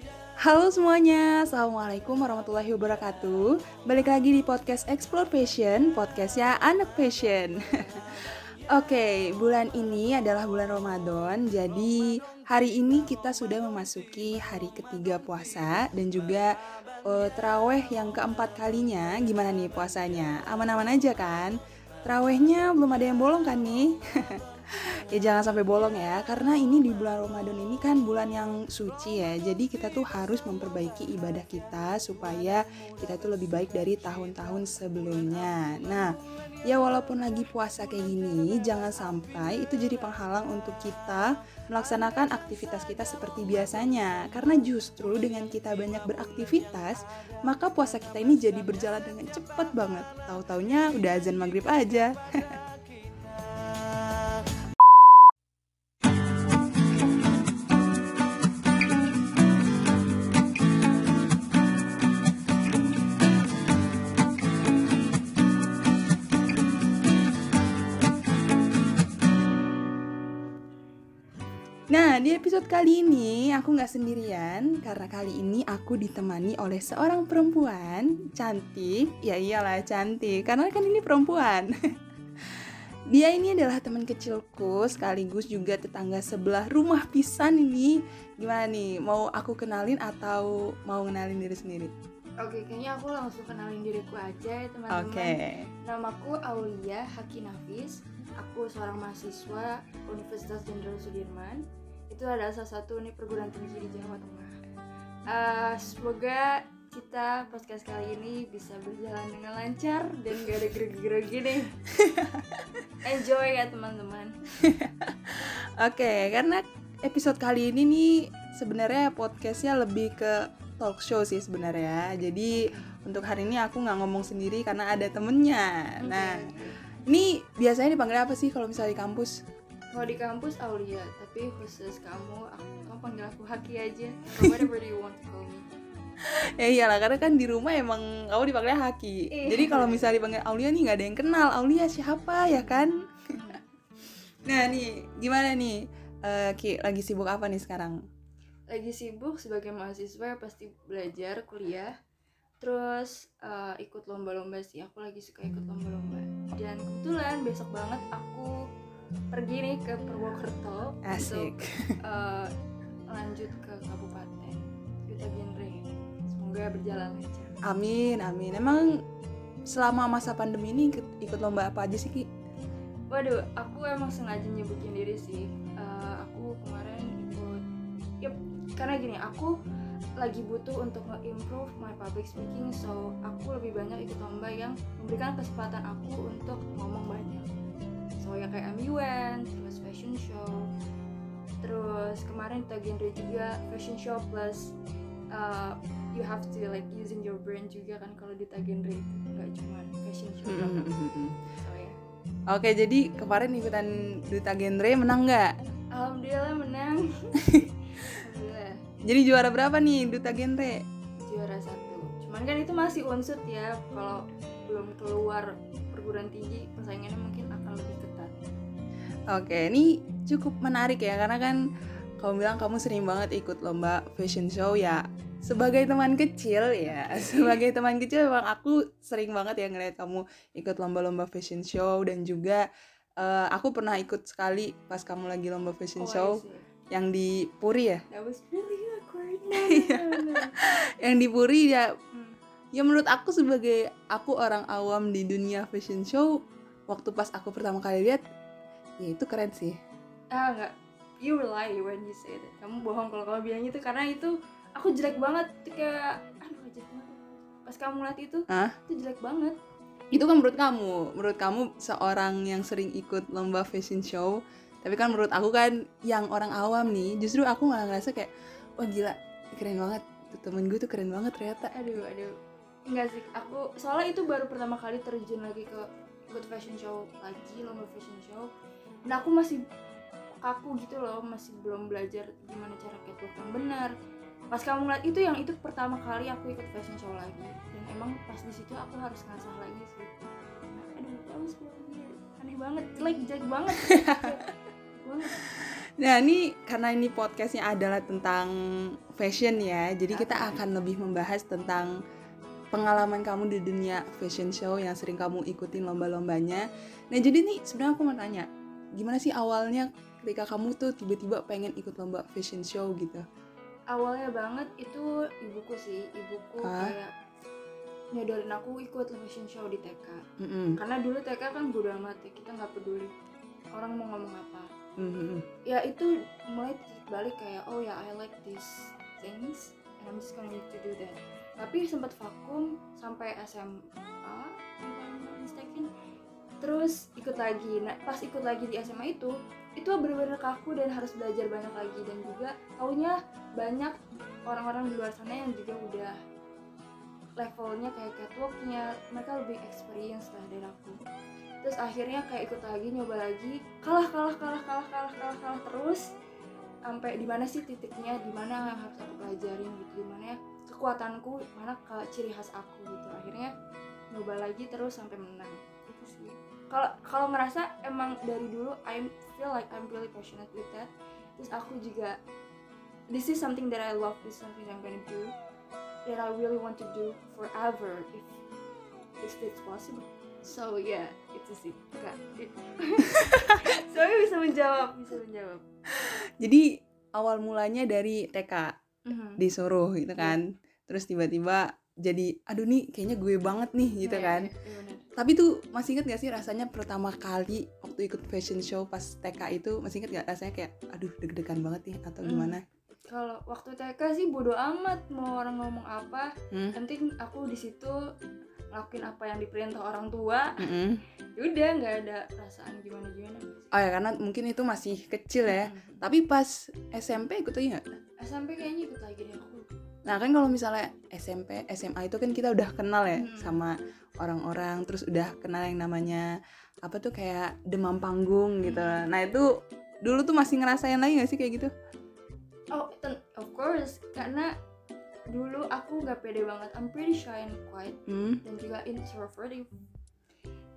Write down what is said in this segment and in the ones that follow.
ya Halo semuanya, Assalamualaikum warahmatullahi wabarakatuh Balik lagi di podcast Explore Passion, podcastnya anak passion Oke, bulan ini adalah bulan Ramadan Jadi hari ini kita sudah memasuki hari ketiga puasa Dan juga uh, teraweh yang keempat kalinya Gimana nih puasanya? Aman-aman aja kan? Terawehnya belum ada yang bolong kan nih? ya jangan sampai bolong ya karena ini di bulan Ramadan ini kan bulan yang suci ya. Jadi kita tuh harus memperbaiki ibadah kita supaya kita tuh lebih baik dari tahun-tahun sebelumnya. Nah ya walaupun lagi puasa kayak gini jangan sampai itu jadi penghalang untuk kita melaksanakan aktivitas kita seperti biasanya. Karena justru dengan kita banyak beraktivitas maka puasa kita ini jadi berjalan dengan cepat banget. Tahu-taunya udah azan maghrib aja episode kali ini aku nggak sendirian karena kali ini aku ditemani oleh seorang perempuan cantik. Ya iyalah cantik, karena kan ini perempuan. Dia ini adalah teman kecilku sekaligus juga tetangga sebelah rumah pisan ini. Gimana nih? Mau aku kenalin atau mau kenalin diri sendiri? Oke, kayaknya aku langsung kenalin diriku aja ya teman-teman. Oke. Namaku Aulia Haki Nafis. Aku seorang mahasiswa Universitas Jenderal Sudirman. Itu adalah salah satu nih perguruan tinggi di Jawa Tengah. Eh, semoga kita podcast kali ini bisa berjalan dengan lancar dan gak ada grogi-grogi nih. Enjoy ya teman-teman. Oke, karena episode kali ini nih sebenarnya podcastnya lebih ke talk show sih sebenarnya. Jadi untuk hari ini aku nggak ngomong sendiri karena ada temennya. Nah, ini biasanya dipanggil apa sih kalau misalnya di kampus? Kalau di kampus Aulia, tapi khusus kamu, aku, kamu panggil aku Haki aja. Whatever you want to call me. ya iyalah karena kan di rumah emang kamu dipanggilnya Haki. Iya. Jadi kalau misalnya dipanggil Aulia nih nggak ada yang kenal Aulia siapa ya kan? nah nih gimana nih Eh, Ki lagi sibuk apa nih sekarang? lagi sibuk sebagai mahasiswa ya pasti belajar kuliah terus eh, ikut lomba-lomba sih aku lagi suka ikut lomba-lomba dan kebetulan besok banget aku pergi nih ke Purwokerto Asik. untuk eh, lanjut ke kabupaten Duta Genre semoga berjalan lancar Amin, amin. Emang selama masa pandemi ini ikut, ikut lomba apa aja sih Ki? waduh aku emang sengaja nyebutin diri sih Eh, aku kemarin ikut Yup, karena gini aku lagi butuh untuk nge-improve my public speaking so aku lebih banyak ikut lomba yang memberikan kesempatan aku untuk ngomong banyak so ya kayak MUN terus fashion show. Terus kemarin kita genre juga fashion show plus uh, you have to like using your brain juga kan kalau di genre itu nggak cuma fashion show doang. so ya Oke, jadi kemarin ikutan Duta Genre menang nggak? alhamdulillah menang. Alhamdulillah. Jadi juara berapa nih Duta Genre? juara satu. Cuman kan itu masih unsur ya kalau belum keluar perguruan tinggi persaingannya mungkin akan Oke, ini cukup menarik ya karena kan kamu bilang kamu sering banget ikut lomba fashion show ya. Sebagai teman kecil ya, sebagai teman kecil memang aku sering banget ya ngeliat kamu ikut lomba-lomba fashion show dan juga eh, aku pernah ikut sekali pas kamu lagi lomba fashion Oh, show yang di Puri ya. that was really awkward Iya. no, no, no. Yang di Puri ya Hmm. ya menurut aku sebagai aku orang awam di dunia fashion show waktu pas aku pertama kali lihat ya itu keren sih. ah enggak you lie when you say that. Kamu bohong kalau kamu bilang itu karena itu aku jelek banget. Kayak aduh jelek banget. Pas kamu lihat itu Hah? itu jelek banget. Itu kan menurut kamu. Menurut kamu seorang yang sering ikut lomba fashion show tapi kan menurut aku kan yang orang awam nih justru aku malah ngerasa kayak wah gila keren banget. Temen gue tuh keren banget ternyata. Aduh aduh. Enggak sih aku soalnya itu baru pertama kali terjun lagi ke ikut fashion show lagi lomba fashion show dan aku masih kaku gitu loh masih belum belajar gimana cara catwalk yang benar pas kamu ngeliat itu yang itu pertama kali aku ikut fashion show lagi dan emang pas di situ aku harus ngasah lagi sih aduh that was really weird. aneh banget jelek jelek banget Jelek banget Nah ini karena ini podcastnya adalah tentang fashion ya, jadi kita akan lebih membahas tentang pengalaman kamu di dunia fashion show yang sering kamu ikutin lomba-lombanya. Nah jadi nih sebenarnya aku mau tanya, gimana sih awalnya ketika kamu tuh tiba-tiba pengen ikut lomba fashion show gitu? awalnya banget itu ibuku sih ibuku Hah? kayak nyodorin aku ikut fashion show di TK Mm-mm. karena dulu TK kan bodo amat ya kita nggak peduli orang mau ngomong apa Mm-mm. ya itu mulai titik balik kayak oh ya I like these things and I'm just gonna need to do that tapi sempat vakum sampai SMA terus ikut lagi. Nah pas ikut lagi di SMA itu itu bener-bener kaku dan harus belajar banyak lagi. Dan juga taunya banyak orang-orang di luar sana yang juga udah levelnya kayak catwalknya. Mereka lebih experience lah dari aku. Terus akhirnya kayak ikut lagi nyoba lagi. Kalah kalah kalah kalah kalah kalah kalah terus. Sampai di mana sih titiknya? Di mana harus aku pelajarin gitu? Di mana kekuatanku? Mana ciri khas aku gitu? Akhirnya nyoba lagi terus sampai menang kalau kalau ngerasa emang dari dulu I feel like I'm really passionate with that. Terus aku juga this is something that I love this is something I'm gonna do that I really want to do forever if if it's possible. So yeah itu sih enggak saya bisa menjawab bisa menjawab. Jadi awal mulanya dari TK Mhm. disuruh gitu kan, terus tiba-tiba jadi aduh nih kayaknya gue banget nih gitu Iya, kan. iya, iya. Tapi tuh masih inget gak sih rasanya pertama kali waktu ikut fashion show pas TK itu masih inget gak rasanya kayak aduh deg-degan banget nih atau Hmm. gimana? kalau waktu TK sih bodo amat mau orang ngomong apa Hmm? penting aku di situ ngelakuin apa yang diperintah orang tua Mm-mm. udah nggak ada perasaan gimana gimana Oh ya karena mungkin itu masih kecil ya. Tapi pas SMP ikut lagi nggak? SMP kayaknya ikut lagi deh Nah kan kalau misalnya SMP, SMA itu kan kita udah kenal ya Hmm. sama orang-orang, terus udah kenal yang namanya apa tuh kayak demam panggung gitu. Hmm. Nah itu dulu tuh masih ngerasain lagi gak sih kayak gitu? oh of course karena dulu aku nggak pede banget I'm pretty shy and quiet Hmm. dan juga introvert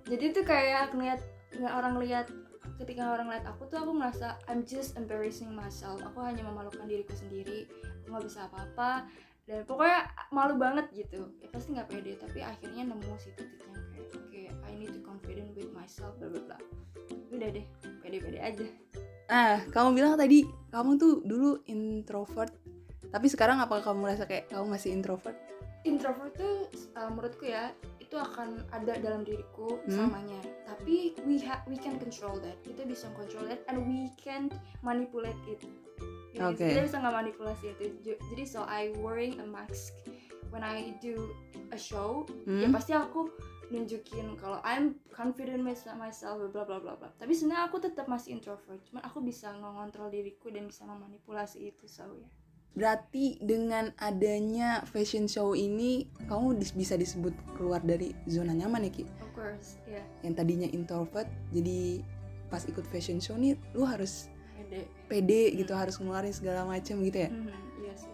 jadi tuh kayak ngeliat nggak orang lihat ketika orang lihat aku tuh aku merasa I'm just embarrassing myself. Aku hanya memalukan diriku sendiri. Aku nggak bisa apa-apa. Dan pokoknya malu banget gitu. Ya pasti nggak pede tapi akhirnya nemu sih titiknya kayak oke I need to confident with myself bla bla bla. Udah deh pede-pede aja. Nah kamu bilang tadi kamu tuh dulu introvert, tapi sekarang apakah kamu merasa kayak kamu masih introvert? introvert tuh uh, menurutku ya itu akan ada dalam diriku Hmm. samanya tapi we ha we can control that kita bisa control that and we can manipulate it Gitu. Oke. kita bisa nggak manipulasi itu jadi so I wearing a mask when I do a show ya Hmm? pasti aku nunjukin kalau I'm confident myself bla bla bla bla tapi sebenarnya aku tetap masih introvert cuman aku bisa ngontrol diriku dan bisa memanipulasi itu so ya Berarti dengan adanya fashion show ini kamu bisa disebut keluar dari zona nyaman ya Ki? of course ya Yang tadinya introvert jadi pas ikut fashion show nih lu harus pede. pede gitu harus ngeluarin segala macam gitu ya? Mhm, iya sih.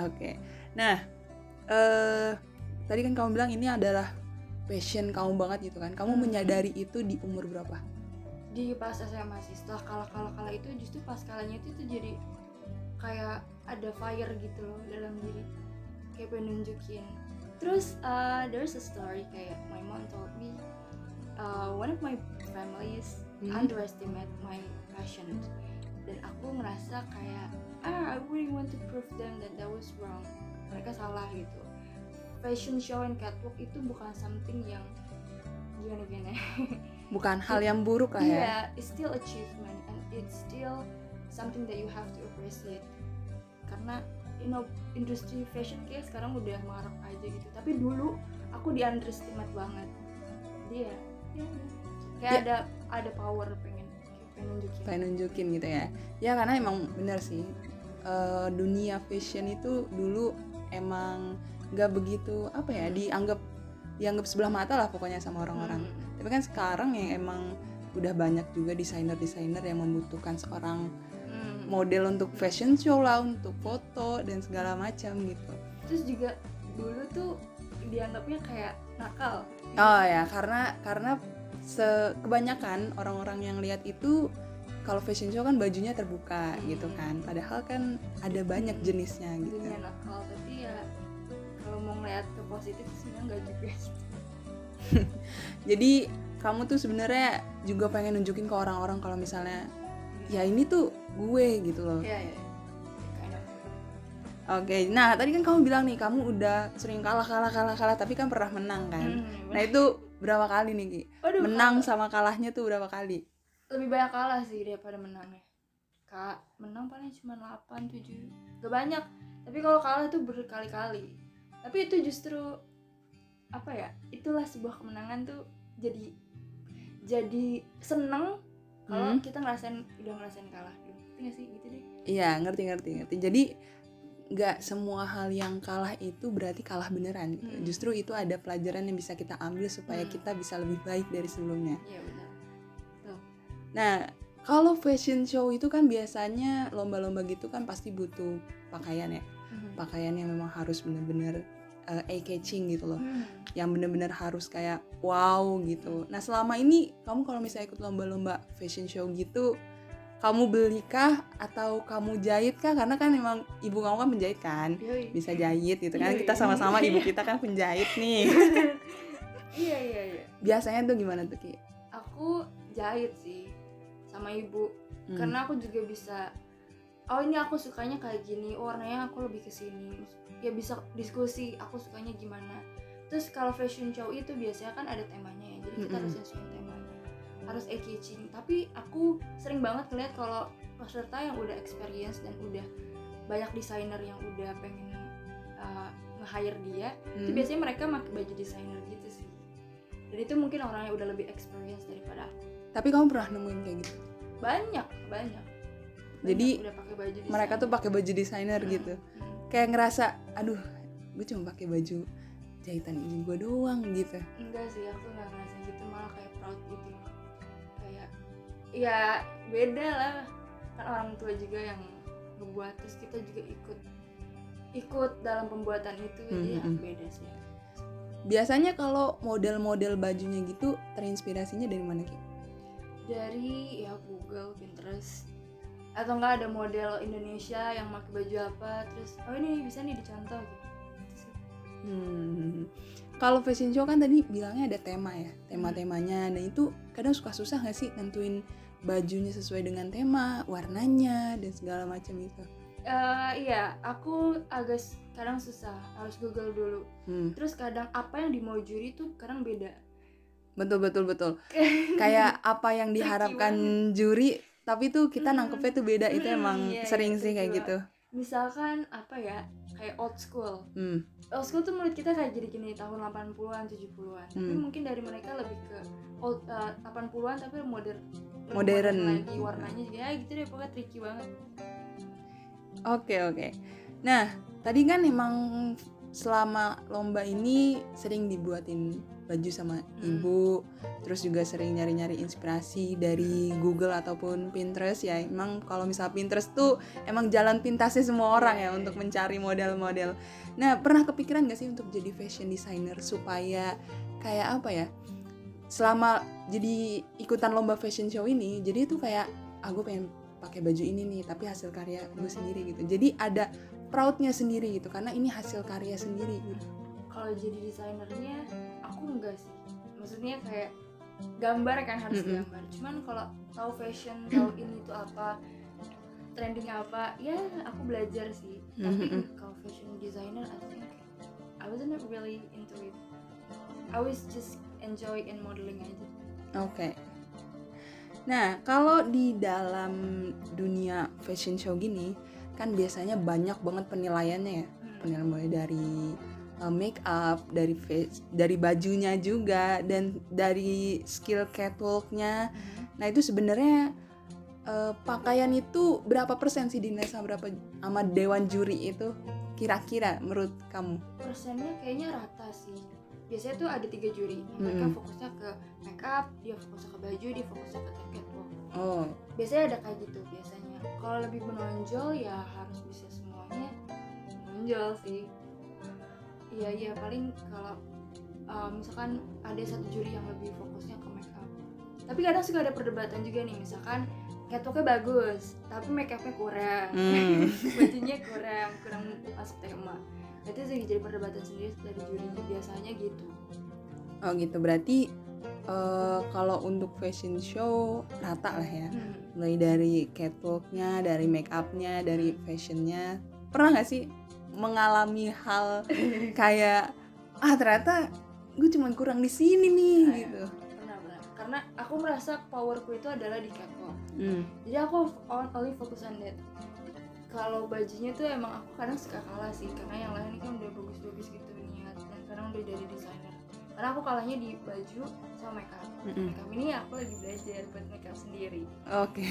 Oke. Nah eh tadi kan kamu bilang ini adalah passion kamu banget gitu kan. Kamu Hmm. menyadari itu di umur berapa? Di pas SMA sih. Setelah kalah kalah kalah itu justru pas kalahnya itu tuh jadi kayak ada fire gitu loh dalam diri. Kayak pengen nunjukin. Terus uh, there's a story kayak my mom told me uh, one of my families Hmm. underestimate my passion. Dan aku ngerasa kayak ah I really want to prove them that that was wrong. Mereka salah gitu. Fashion show and catwalk itu bukan something yang gimana gimana. Bukan hal yang buruk lah ya. Iya, it's still achievement and it's still something that you have to appreciate. Karena you know industri fashion kayak sekarang udah marak aja gitu. Tapi dulu aku di underestimate banget. Dia, ya, kayak Ya. ada ada power pengen pengen nunjukin. pengen nunjukin gitu ya ya karena emang bener sih eh, dunia fashion itu dulu emang nggak begitu apa ya dianggap dianggap sebelah mata lah pokoknya sama orang-orang Hmm. tapi kan sekarang ya emang udah banyak juga desainer-desainer yang membutuhkan seorang. Model untuk fashion show lah untuk foto dan segala macam gitu. Terus juga dulu tuh dianggapnya kayak nakal. oh ya karena karena se kebanyakan orang-orang yang lihat itu kalau fashion show kan bajunya terbuka Hmm. gitu kan. Padahal kan ada banyak jenisnya gitu. Dunia nakal tapi ya kalau mau ngeliat ke positif sebenarnya nggak juga gitu jadi kamu tuh sebenarnya juga pengen nunjukin ke orang-orang kalau misalnya ya ini tuh gue gitu loh. Ya ya kind of. oke nah tadi kan kamu bilang nih kamu udah sering kalah kalah kalah kalah tapi kan pernah menang kan? Hmm, nah itu berapa kali nih Ki? Waduh, menang kalah. sama kalahnya tuh berapa kali? Lebih banyak kalah sih daripada menangnya. Kak menang paling cuma 8 7 gak banyak. Tapi kalau kalah tuh berkali-kali. Tapi itu justru apa ya itulah sebuah kemenangan tuh jadi jadi seneng kalau Hmm. kita ngerasain udah ngerasain kalah gitu Ngerti nggak sih gitu deh iya ngerti ngerti ngerti jadi nggak semua hal yang kalah itu berarti kalah beneran gitu. Hmm. justru itu ada pelajaran yang bisa kita ambil supaya Hmm. kita bisa lebih baik dari sebelumnya iya benar Nah, kalau fashion show itu kan biasanya lomba-lomba gitu kan pasti butuh pakaian ya. Mhm. Pakaian yang memang harus bener-bener uh, eye-catching gitu loh. Hmm. Yang bener-bener harus kayak wow gitu. Nah, selama ini kamu kalau misalnya ikut lomba-lomba fashion show gitu, kamu belikah atau kamu jahit kah? Karena kan memang ibu kamu kan penjahit kan. Yoi. Bisa jahit gitu kan. Yoi. Kita sama-sama ibu kita kan penjahit nih. iya iya iya Biasanya tuh gimana tuh Ki? aku jahit sih sama ibu Hmm. karena aku juga bisa oh ini aku sukanya kayak gini oh, warnanya aku lebih ke sini ya bisa diskusi aku sukanya gimana terus kalau fashion show itu biasanya kan ada temanya ya jadi kita Mm-mm. harus sesuai temanya harus eye catching tapi aku sering banget ngeliat kalau peserta yang udah experience dan udah banyak desainer yang udah pengen uh, nge-hire dia itu Hmm. biasanya mereka pakai baju desainer gitu sih dan itu mungkin orang yang udah lebih experience daripada aku Tapi kamu pernah nemuin kayak gitu? banyak banyak Jadi, Banyak udah pakai baju mereka tuh pakai baju desainer Hmm. gitu kayak ngerasa aduh gue cuma pakai baju jahitan ibu gue doang gitu. Enggak sih aku nggak ngerasa gitu malah kayak proud gitu. Kayak ya beda lah. Kan orang tua juga yang ngebuat terus kita juga ikut ikut dalam pembuatan itu jadi ya Mhm. beda sih. Biasanya kalau model-model bajunya gitu terinspirasinya dari mana ki? Dari ya Google Pinterest atau enggak ada model Indonesia yang pakai baju apa terus oh ini bisa nih dicontoh gitu. Hmm. kalau fashion show kan tadi bilangnya ada tema ya tema-temanya. Dan itu kadang suka susah nggak sih nentuin bajunya sesuai dengan tema warnanya dan segala macam itu Eh, iya aku agak kadang susah harus Google dulu. Hmm. terus kadang apa yang di mau juri tuh kadang beda. Betul betul betul. Kayak apa yang diharapkan juri tapi tuh kita Hmm. nangkepnya tuh beda itu Hmm, emang iya, sering iya, sih kayak tricky gitu misalkan apa ya kayak old school hmm. old school tuh menurut kita kayak gini-gini tahun 80-an 70-an tapi Hmm. mungkin dari mereka lebih ke old eh, 80-an tapi modern lebih Modern. lagi warnanya juga ya gitu deh pokoknya tricky banget Oke oke. Nah tadi kan emang selama lomba ini sering dibuatin baju sama Hmm. ibu, terus juga sering nyari-nyari inspirasi dari Google ataupun Pinterest ya. Emang kalau misal Pinterest tuh emang jalan pintasnya semua orang ya Iya, iya. untuk mencari model-model. Nah pernah kepikiran gak sih untuk jadi fashion designer supaya kayak apa ya? Selama jadi ikutan lomba fashion show ini, jadi itu kayak aku pengen pakai baju ini nih tapi hasil karya gue sendiri gitu jadi ada proudnya sendiri gitu karena ini hasil karya sendiri gitu. Kalau jadi desainernya aku enggak sih. Maksudnya kayak gambar kan harus Mm-mm. gambar cuman kalau tahu fashion tahu ini tuh apa trending apa ya aku belajar sih. Tapi Mm-mm. kalau fashion designer I think I wasn't really into it. I was just enjoy in modeling aja. Oke. Nah kalau di dalam dunia fashion show gini kan biasanya banyak banget penilaiannya ya Hmm. penilaian mulai dari uh, make up dari face dari bajunya juga dan dari skill catwalknya Mhm. Nah itu sebenarnya eh, pakaian itu berapa persen sih dinilai sama berapa sama dewan juri itu kira-kira menurut kamu? persennya kayaknya rata sih biasanya tuh ada tiga juri mereka Mm-mm. fokusnya ke make up dia fokusnya ke baju dia fokusnya ke catwalk Oh, biasanya ada kayak gitu biasanya kalau lebih menonjol ya harus bisa semuanya menonjol sih. Iya iya paling kalau uh, misalkan ada satu juri yang lebih fokusnya ke make up. Tapi kadang suka ada perdebatan juga nih misalkan catwalknya bagus tapi make upnya kurang. Hmm. bajunya kurang kurang masuk tema. Itu sih jadi perdebatan sendiri dari jurinya biasanya gitu. Oh gitu. Berarti eh, kalau untuk fashion show rata lah ya. Hmm. Mulai dari catwalknya, dari make upnya, dari fashionnya. Pernah nggak sih mengalami hal kayak ah ternyata gue cuma kurang di sini nih Ah, iya. gitu. pernah pernah karena aku merasa powerku itu adalah di catwalk Hmm. jadi aku on, only fokus on that kalau bajunya tuh emang aku kadang suka kalah sih karena yang lain kan udah bagus-bagus gitu niat dan kadang udah dari desainer karena aku kalahnya di baju sama makeup Mm-mm. makeup ini aku lagi belajar buat makeup sendiri Oke.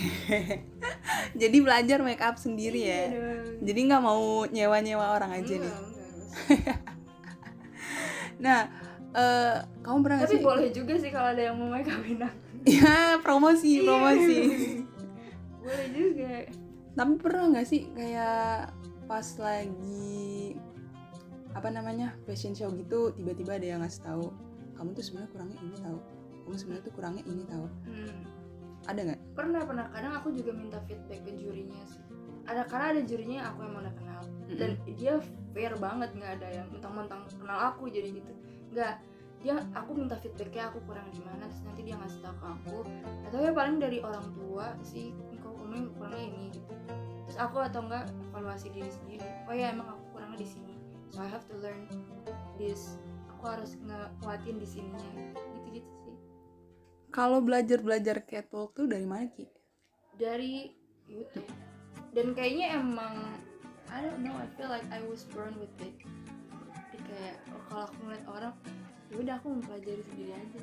Jadi belajar make up sendiri Iya ya. dong. Jadi nggak mau nyewa-nyewa orang aja nih. Enggak, enggak. Nah, eh, kamu pernah tapi sih? boleh juga sih kalau ada yang mau make upin aku Ya promosi, Iya. promosi. boleh juga Tapi pernah nggak sih kayak pas lagi apa namanya fashion show gitu tiba-tiba ada yang ngasih tahu kamu tuh sebenarnya kurangnya ini tahu kamu sebenarnya tuh kurangnya ini tahu hmm. ada nggak? Pernah pernah. Kadang aku juga minta feedback ke jurinya sih. Ada karena ada jurinya yang aku emang udah kenal. Dan dia fair banget nggak ada yang mentang-mentang kenal aku jadi gitu. Nggak. Dia aku minta feedbacknya aku kurang di mana? Terus nanti dia ngasih tahu ke aku. Atau ya paling dari orang tua sih kok kamu kurangnya ini? Gitu terus aku atau enggak evaluasi diri sendiri. Oh ya emang aku kurangnya di sini so I have to learn this. Aku harus ngekuatin di sininya. Gitu gitu sih. Kalau belajar belajar catwalk tuh dari mana ki? Dari YouTube. Dan kayaknya emang I don't know I feel like I was born with it. Jadi kayak oh, kalau aku ngeliat orang ya udah aku mempelajari sendiri aja.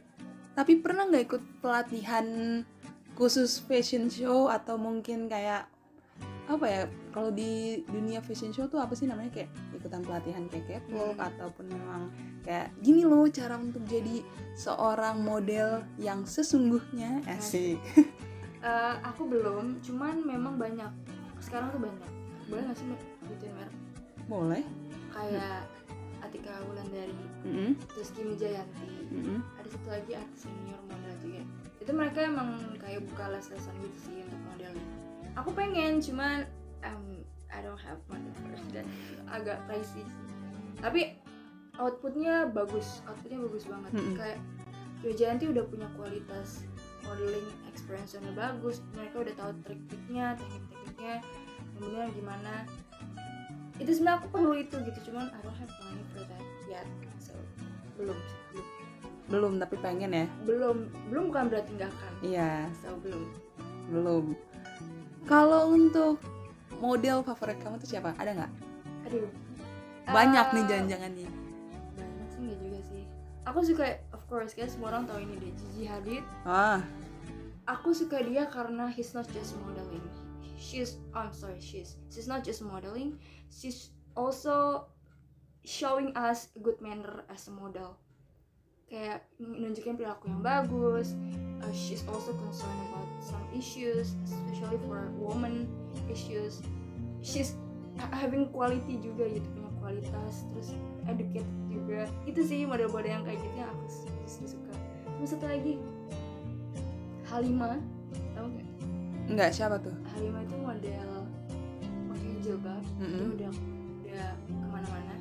Tapi pernah nggak ikut pelatihan khusus fashion show atau mungkin kayak apa ya kalau di dunia fashion show tuh apa sih namanya kayak ikutan pelatihan kayak catwalk Hmm. ataupun memang kayak gini loh cara untuk jadi seorang model yang sesungguhnya asik. Eh, aku belum cuman memang banyak. Sekarang tuh banyak. Boleh nggak sih nyebutin merek boleh. Kayak Atika Wulandari Mm-mm, terus Kimi Jayanti mm-mm. ada satu lagi artis senior model juga itu mereka emang kayak buka les-lesan gitu sih untuk modelnya aku pengen cuman um, I don't have money for it. Dan agak pricey sih. Tapi outputnya bagus. Outputnya bagus banget. Mm-mm. kayak Kimi Jayanti udah punya kualitas modeling experience yang bagus. Mereka udah tahu trik-triknya teknik-tekniknya kemudian gimana. Itu sebenarnya aku perlu itu gitu cuman I don't have money for that yet. So belum belum. Belum tapi pengen ya. Belum. Belum bukan berarti nggak akan. Iya. So belum. Belum kalau untuk model favorit kamu tuh siapa? Ada nggak? Aduh. Banyak Eh, nih jangan-jangan nih banyak sih nggak juga sih. Aku suka of course guys semua orang tahu ini deh Gigi Hadid. Ah. Aku suka dia karena he's not just modeling. She's I'm sorry she's she's not just modeling. She's also showing us good manner as a model kayak nunjukin perilaku yang bagus Uh, she's also concerned about some issues especially for woman issues. She's ha- having quality juga gitu punya kualitas terus educated juga. Itu sih model-model yang kayak gitu yang aku su- suka. Terus satu lagi Halima. Tahu nggak? Nggak siapa tuh? Halima itu model pakai jilbab dia Mm-mm. udah udah ke mana-mana.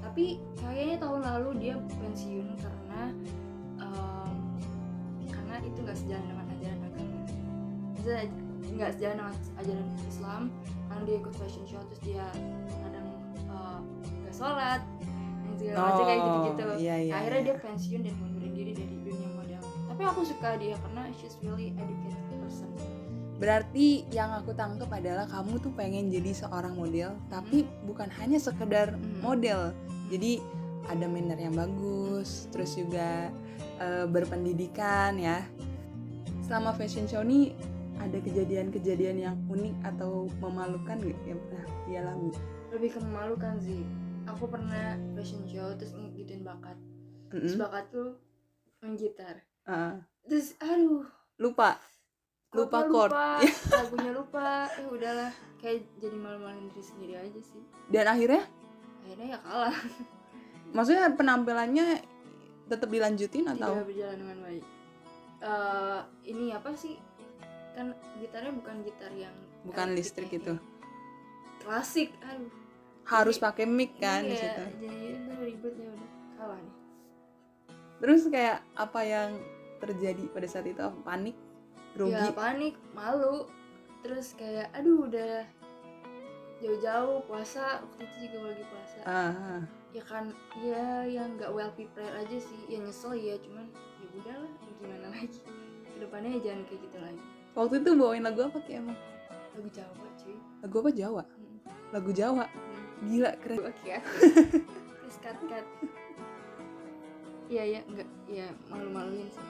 Tapi kayaknya tahun lalu dia pensiun karena em, karena itu nggak sejalan dengan ajaran agama nggak sejalan dengan ajaran Islam karena dia ikut fashion show terus dia kadang eh, nggak sholat dan segala macam kayak gitu-gitu iya, iya, akhirnya iya. dia pensiun dan mundurin diri dari dunia model tapi aku suka dia karena she's really educated person Berarti yang aku tangkap adalah kamu tuh pengen jadi seorang model, tapi bukan hanya sekedar Hmm. model. Jadi ada manner yang bagus, terus juga eh, berpendidikan ya. Selama fashion show nih ada kejadian-kejadian yang unik atau memalukan gak yang pernah dialami? lebih ke memalukan sih. Aku pernah fashion show terus ngikutin bakat. Terus Mm-mm. bakat tuh main gitar. Ah, terus aduh. Lupa, lupa chord. lupa? Lagunya lupa. Ya udahlah. Kayak jadi malu-maluin diri sendiri aja sih. Dan akhirnya, akhirnya ya kalah maksudnya penampilannya tetap dilanjutin atau? tidak berjalan dengan baik. Eh, ini apa sih? Kan gitarnya bukan gitar yang bukan elektrik listrik ya. itu. Klasik aduh. Harus Jadi- pakai mic kan di iya, situ. jadi itu ribet ya udah kalah nih. Terus kayak apa yang terjadi pada saat itu? Panik? Grogi ya panik malu. Terus kayak aduh udah jauh-jauh puasa waktu itu juga lagi puasa. Ah, ya kan ya yang nggak well prepared aja sih. Ya nyesel ya cuman ya udah lah ya gimana lagi? Ke depannya ya jangan kayak gitu lagi. Waktu itu bawain lagu apa kayak emang? Lagu Jawa cuy. Lagu apa Jawa? Hmm, lagu Jawa? Hmm. gila keren. Oke ya. Terus cut cut. Iya ya nggak ya malu-maluin sih.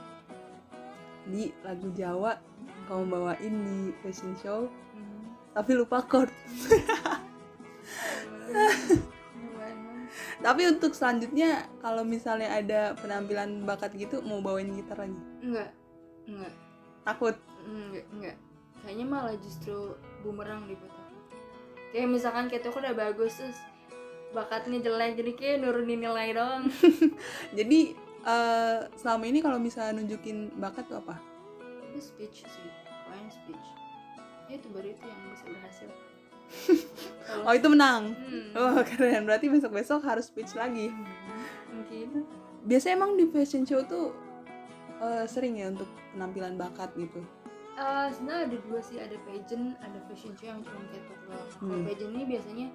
Di lagu Jawa kamu bawain di fashion show. Hmm. tapi lupa chord. tapi untuk selanjutnya kalau misalnya ada penampilan bakat gitu mau bawain gitar lagi? Enggak. Enggak. Takut? Enggak enggak. Kayaknya malah justru bumerang di buat aku. Kayak misalkan kayak tuh udah bagus terus bakatnya jelek jadi kayak nurunin nilai doang. Jadi eh, selama ini kalau misalnya nunjukin bakat tuh apa? Itu speech sih. Pokoknya speech. Ya itu baru itu yang bisa berhasil oh itu menang? Hmm. oh keren. Berarti besok besok harus speech lagi. Mungkin. Biasanya emang di fashion show tuh eh, sering ya untuk penampilan bakat gitu? Eh, sebenarnya ada dua sih. Ada pageant ada fashion show yang cuma kayak doang. Kalau Hmm. pageant ini biasanya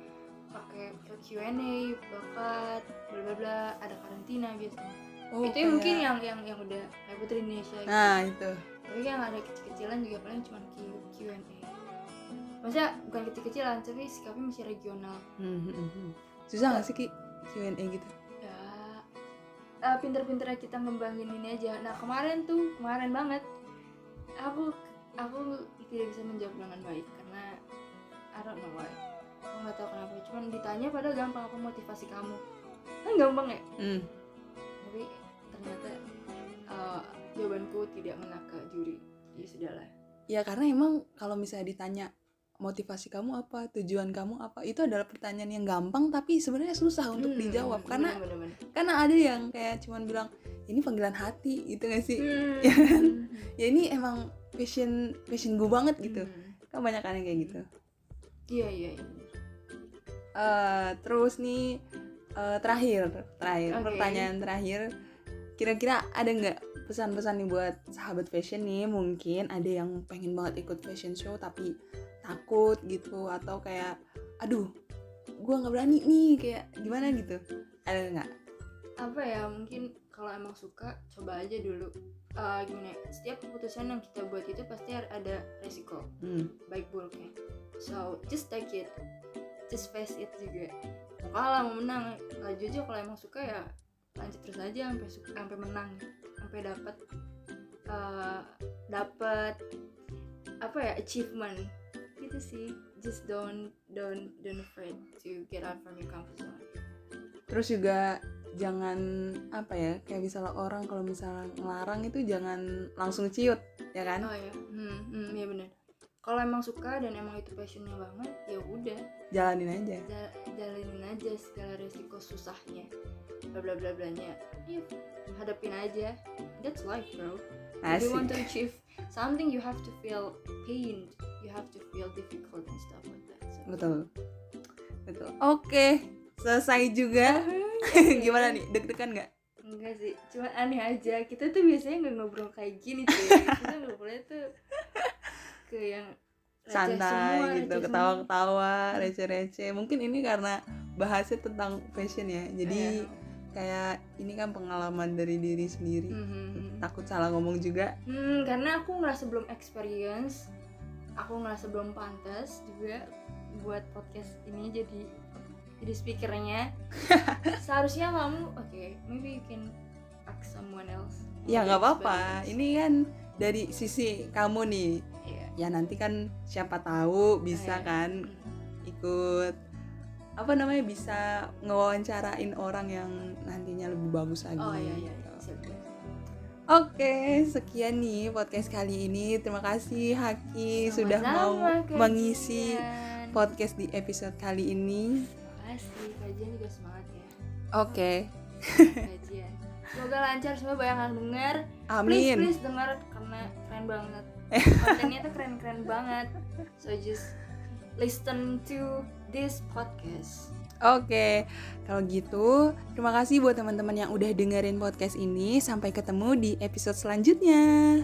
pakai Q&A bakat bla bla bla ada karantina biasanya oh, itu kayak- mungkin yang yang yang udah kayak Putri Indonesia gitu. nah itu. Tapi yang ada kecil-kecilan juga paling cuma Q&A maksudnya bukan kecil-kecilan tapi sikapnya masih regional. Hmm, hmm, hmm. susah nggak sih ki Q&A gitu? Ya eh, pinter-pinternya kita ngembangin ini aja. Nah kemarin tuh kemarin banget aku aku tidak bisa menjawab dengan baik karena I don't know why. Aku nggak tahu kenapa. Cuman ditanya padahal gampang apa motivasi kamu. Kan gampang ya? Hmm. tapi ternyata eh, jawabanku tidak mengena ke juri. Ya sudahlah. Ya karena emang kalau misalnya ditanya motivasi kamu apa tujuan kamu apa itu adalah pertanyaan yang gampang tapi sebenarnya susah untuk Hmm, dijawab karena bener-bener. karena ada yang kayak cuman bilang ini panggilan hati gitu gak sih Hmm. Ya kan? ya ini emang passion passion gue banget gitu Hmm. kan banyak yang kayak gitu iya iya iya. Eh, terus nih eh, terakhir terakhir Oke. pertanyaan terakhir kira-kira ada nggak pesan-pesan nih buat sahabat fashion nih mungkin ada yang pengen banget ikut fashion show tapi takut gitu atau kayak aduh gua nggak berani nih kayak gimana gitu? Ada nggak? Apa ya mungkin kalau emang suka coba aja dulu. Eh gini setiap keputusan yang kita buat itu pasti ada resiko. Hmm. baik buruknya. So just take it. Just face it juga. Mau kalah mau menang laju aja kalau emang suka ya lanjut terus aja sampai suka sampai menang sampai dapat eh dapat apa ya achievement gitu sih. Just don't don't don't afraid to get out from your comfort zone. Terus juga jangan apa ya kayak misalnya orang kalau misalnya ngelarang itu jangan langsung ciut ya kan? Oh ya hmm, hmm ya benar kalau emang suka dan emang itu passionnya banget ya udah. Jalanin aja. Ja- jalanin aja segala resiko susahnya. Bla bla bla blanya. Ya hadapin aja. That's life bro. If you want to asik. achieve something you have to feel pain you have to feel difficult and stuff like that so. betul. Betul. Oke selesai juga. Gimana nih? Deg-degan nggak? Enggak sih cuma aneh aja. Kita tuh biasanya nggak ngobrol kayak gini cuy kita ngobrolnya tuh ke yang santai semua, gitu ketawa-ketawa receh-receh. Mungkin ini karena bahasnya tentang fashion ya. Jadi Iya. kayak ini kan pengalaman dari diri sendiri. Mhm. takut salah ngomong juga. Hmm, karena aku ngerasa belum experience, aku ngerasa belum pantas juga buat podcast ini jadi jadi speakernya. Seharusnya kamu, oke, maybe you can ask someone else. ya nggak apa-apa ini kan dari sisi kamu nih Iya. ya nanti kan siapa tahu bisa Iya. kan Hmm. ikut apa namanya bisa ngewawancarain orang yang nantinya lebih bagus lagi Oh iya iya. gitu. Oke, sekian nih podcast kali ini. Terima kasih Haki sudah mau Sama-sama, Kak mengisi podcast di episode kali ini. Makasih, kajian juga semangat ya. Oke, Kajian. semoga lancar semoga banyak yang denger please Amin. please denger karena keren banget kontennya tuh keren keren banget so just listen to this podcast Oke, kalau gitu terima kasih buat teman-teman yang udah dengerin podcast ini. Sampai ketemu di episode selanjutnya.